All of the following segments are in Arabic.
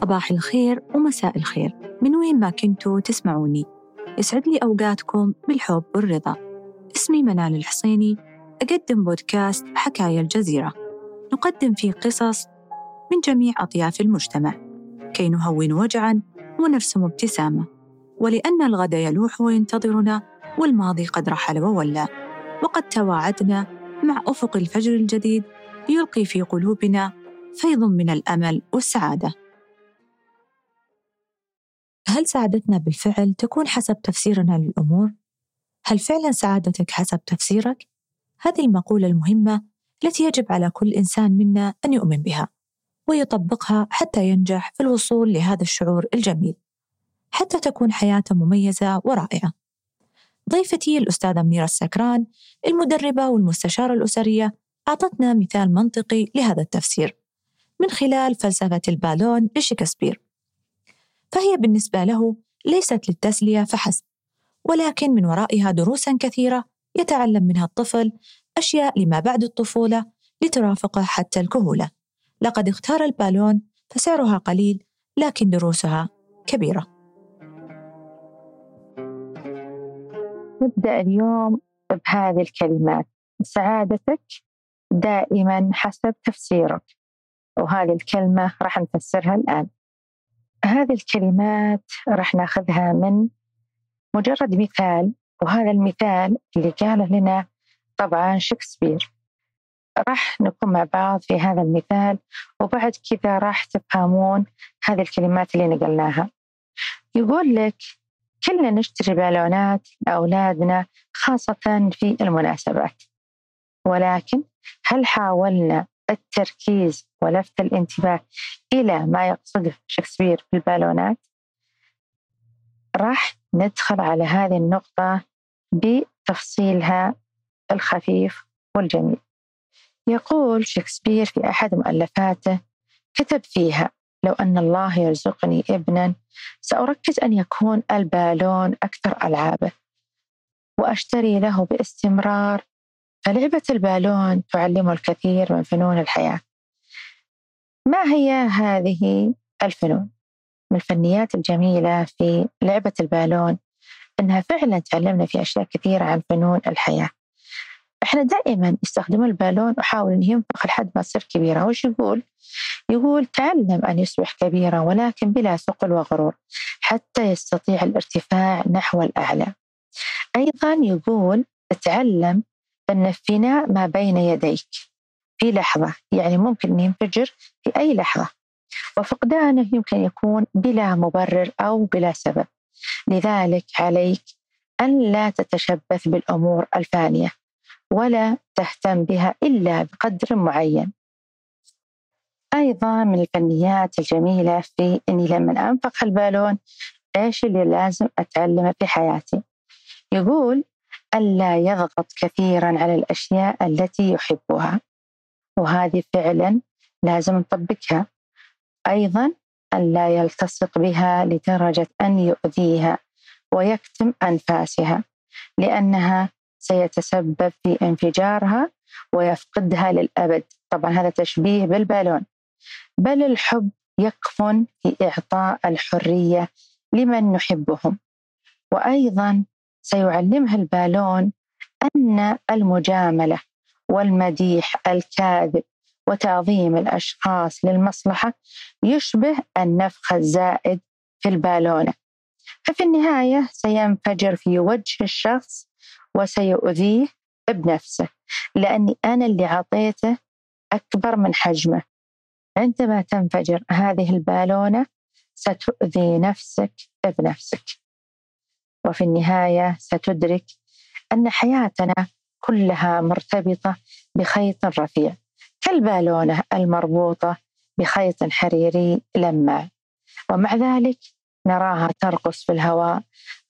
صباح الخير ومساء الخير. من وين ما كنتوا تسمعوني. يسعد لي أوقاتكم بالحب والرضا. اسمي منال الحصيني. أقدم بودكاست حكاية الجزيرة. نقدم فيه قصص من جميع أطياف المجتمع. كي نهون وجعا ونرسم ابتسامة. ولأن الغد يلوح وينتظرنا والماضي قد رحل وولى. وقد تواعدنا مع أفق الفجر الجديد يلقي في قلوبنا فيض من الأمل والسعادة. هل سعادتنا بالفعل تكون حسب تفسيرنا للأمور؟ هل فعلا سعادتك حسب تفسيرك؟ هذه المقولة المهمة التي يجب على كل إنسان منا أن يؤمن بها ويطبقها حتى ينجح في الوصول لهذا الشعور الجميل حتى تكون حياته مميزة ورائعة ضيفتي الأستاذة منيرة السكران المدربة والمستشارة الأسرية أعطتنا مثال منطقي لهذا التفسير من خلال فلسفة البالون لشكسبير فهي بالنسبة له ليست للتسلية فحسب ولكن من ورائها دروسا كثيرة يتعلم منها الطفل أشياء لما بعد الطفولة لترافقه حتى الكهولة. لقد اختار البالون فسعرها قليل لكن دروسها كبيرة. نبدأ اليوم بهذه الكلمات. سعادتك دائما حسب تفسيرك وهذه الكلمة راح نفسرها الآن. هذه الكلمات راح ناخذها من مجرد مثال وهذا المثال اللي قاله لنا طبعا شكسبير. راح نكون مع بعض في هذا المثال وبعد كذا راح تفهمون هذه الكلمات اللي نقلناها. يقول لك كلنا نشتري بالونات لأولادنا خاصة في المناسبات. ولكن هل حاولنا التركيز ولفت الانتباه إلى ما يقصده شكسبير بالبالونات راح ندخل على هذه النقطة بتفصيلها الخفيف والجميل. يقول شكسبير في أحد مؤلفاته كتب فيها لو أن الله يرزقني ابنا سأركز أن يكون البالون أكثر ألعابه وأشتري له باستمرار فلعبة البالون تعلمه الكثير من فنون الحياة ما هي هذه الفنون؟ من الفنيات الجميلة في لعبة البالون أنها فعلا تعلمنا في أشياء كثيرة عن فنون الحياة إحنا دائما يستخدمون البالون وحاول إنه ينفخ لحد ما تصير كبيرة وش يقول؟ يقول تعلم أن يصبح كبيرا ولكن بلا ثقل وغرور حتى يستطيع الارتفاع نحو الأعلى. أيضا يقول تعلم أن الفناء ما بين يديك. في لحظة يعني ممكن أن ينفجر في أي لحظة. وفقدانه يمكن يكون بلا مبرر أو بلا سبب. لذلك عليك أن لا تتشبث بالأمور الفانية ولا تهتم بها إلا بقدر معين. أيضا من الفنيات الجميلة في أني لما أنفخ البالون إيش اللي لازم أتعلمه في حياتي؟ يقول ألا يضغط كثيرا على الأشياء التي يحبها. وهذه فعلا لازم نطبقها. أيضا ألا يلتصق بها لدرجة أن يؤذيها ويكتم أنفاسها لأنها سيتسبب في انفجارها ويفقدها للأبد. طبعا هذا تشبيه بالبالون. بل الحب يكفن في إعطاء الحرية لمن نحبهم. وأيضا سيعلمها البالون أن المجاملة والمديح الكاذب وتعظيم الأشخاص للمصلحة يشبه النفخ الزائد في البالونة. ففي النهاية سينفجر في وجه الشخص وسيؤذيه بنفسه لأني أنا اللي عطيته أكبر من حجمه. عندما تنفجر هذه البالونة ستؤذي نفسك بنفسك. وفي النهاية ستدرك أن حياتنا كلها مرتبطة بخيط رفيع كالبالونة المربوطة بخيط حريري لماع ومع ذلك نراها ترقص في الهواء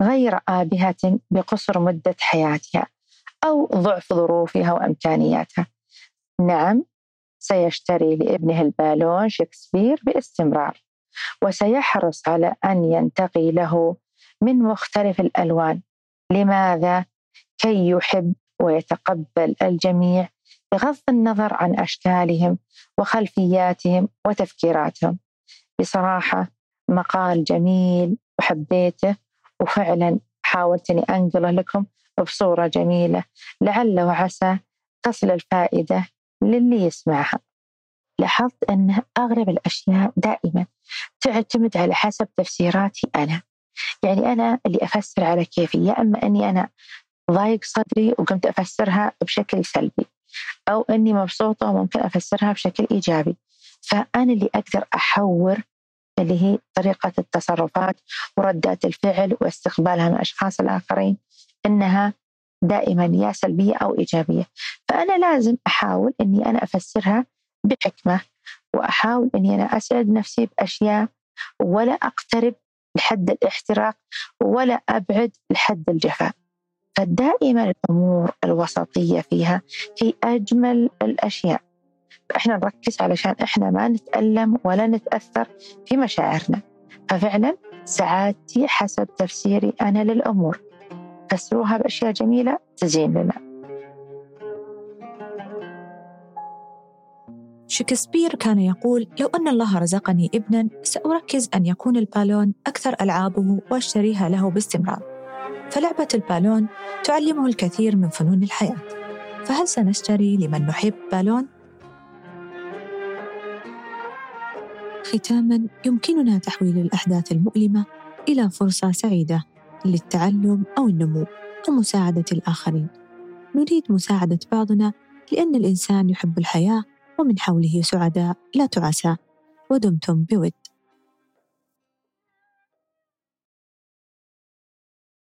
غير آبهة بقصر مدة حياتها أو ضعف ظروفها وإمكانياتها. نعم سيشتري لابنه البالون شكسبير باستمرار وسيحرص على أن ينتقي له من مختلف الألوان. لماذا؟ كي يحب ويتقبل الجميع بغض النظر عن أشكالهم وخلفياتهم وتفكيراتهم. بصراحة مقال جميل وحبيته وفعلا حاولت أني أنقله لكم بصورة جميلة لعل وعسى تصل الفائدة للي يسمعها. لاحظت أن أغلب الأشياء دائما تعتمد على حسب تفسيراتي أنا. يعني أنا اللي أفسر على كيفي يا أما أني أنا ضايق صدري وقمت أفسرها بشكل سلبي أو أني مبسوطة وممكن أفسرها بشكل إيجابي. فأنا اللي أقدر أحور اللي هي طريقة التصرفات وردات الفعل واستقبالها من الأشخاص الآخرين إنها دائما يا سلبية أو إيجابية. فأنا لازم أحاول أني أنا أفسرها بحكمة وأحاول أني أنا أسعد نفسي بأشياء ولا أقترب لحد الاحتراق ولا أبعد لحد الجفاء. فدائما الأمور الوسطية فيها هي أجمل الأشياء. إحنا نركز علشان إحنا ما نتألم ولا نتأثر في مشاعرنا. ففعلا سعادتي حسب تفسيري أنا للأمور. فسروها بأشياء جميلة تزين لنا. شكسبير كان يقول لو أن الله رزقني ابنا سأركز أن يكون البالون أكثر ألعابه وأشتريها له باستمرار. فلعبة البالون تعلمه الكثير من فنون الحياة. فهل سنشتري لمن نحب بالون؟ ختاما يمكننا تحويل الأحداث المؤلمة إلى فرصة سعيدة للتعلم أو النمو أو مساعدة الآخرين. نريد مساعدة بعضنا لأن الإنسان يحب الحياة ومن حوله سعداء. لا تعسى. ودمتم بود.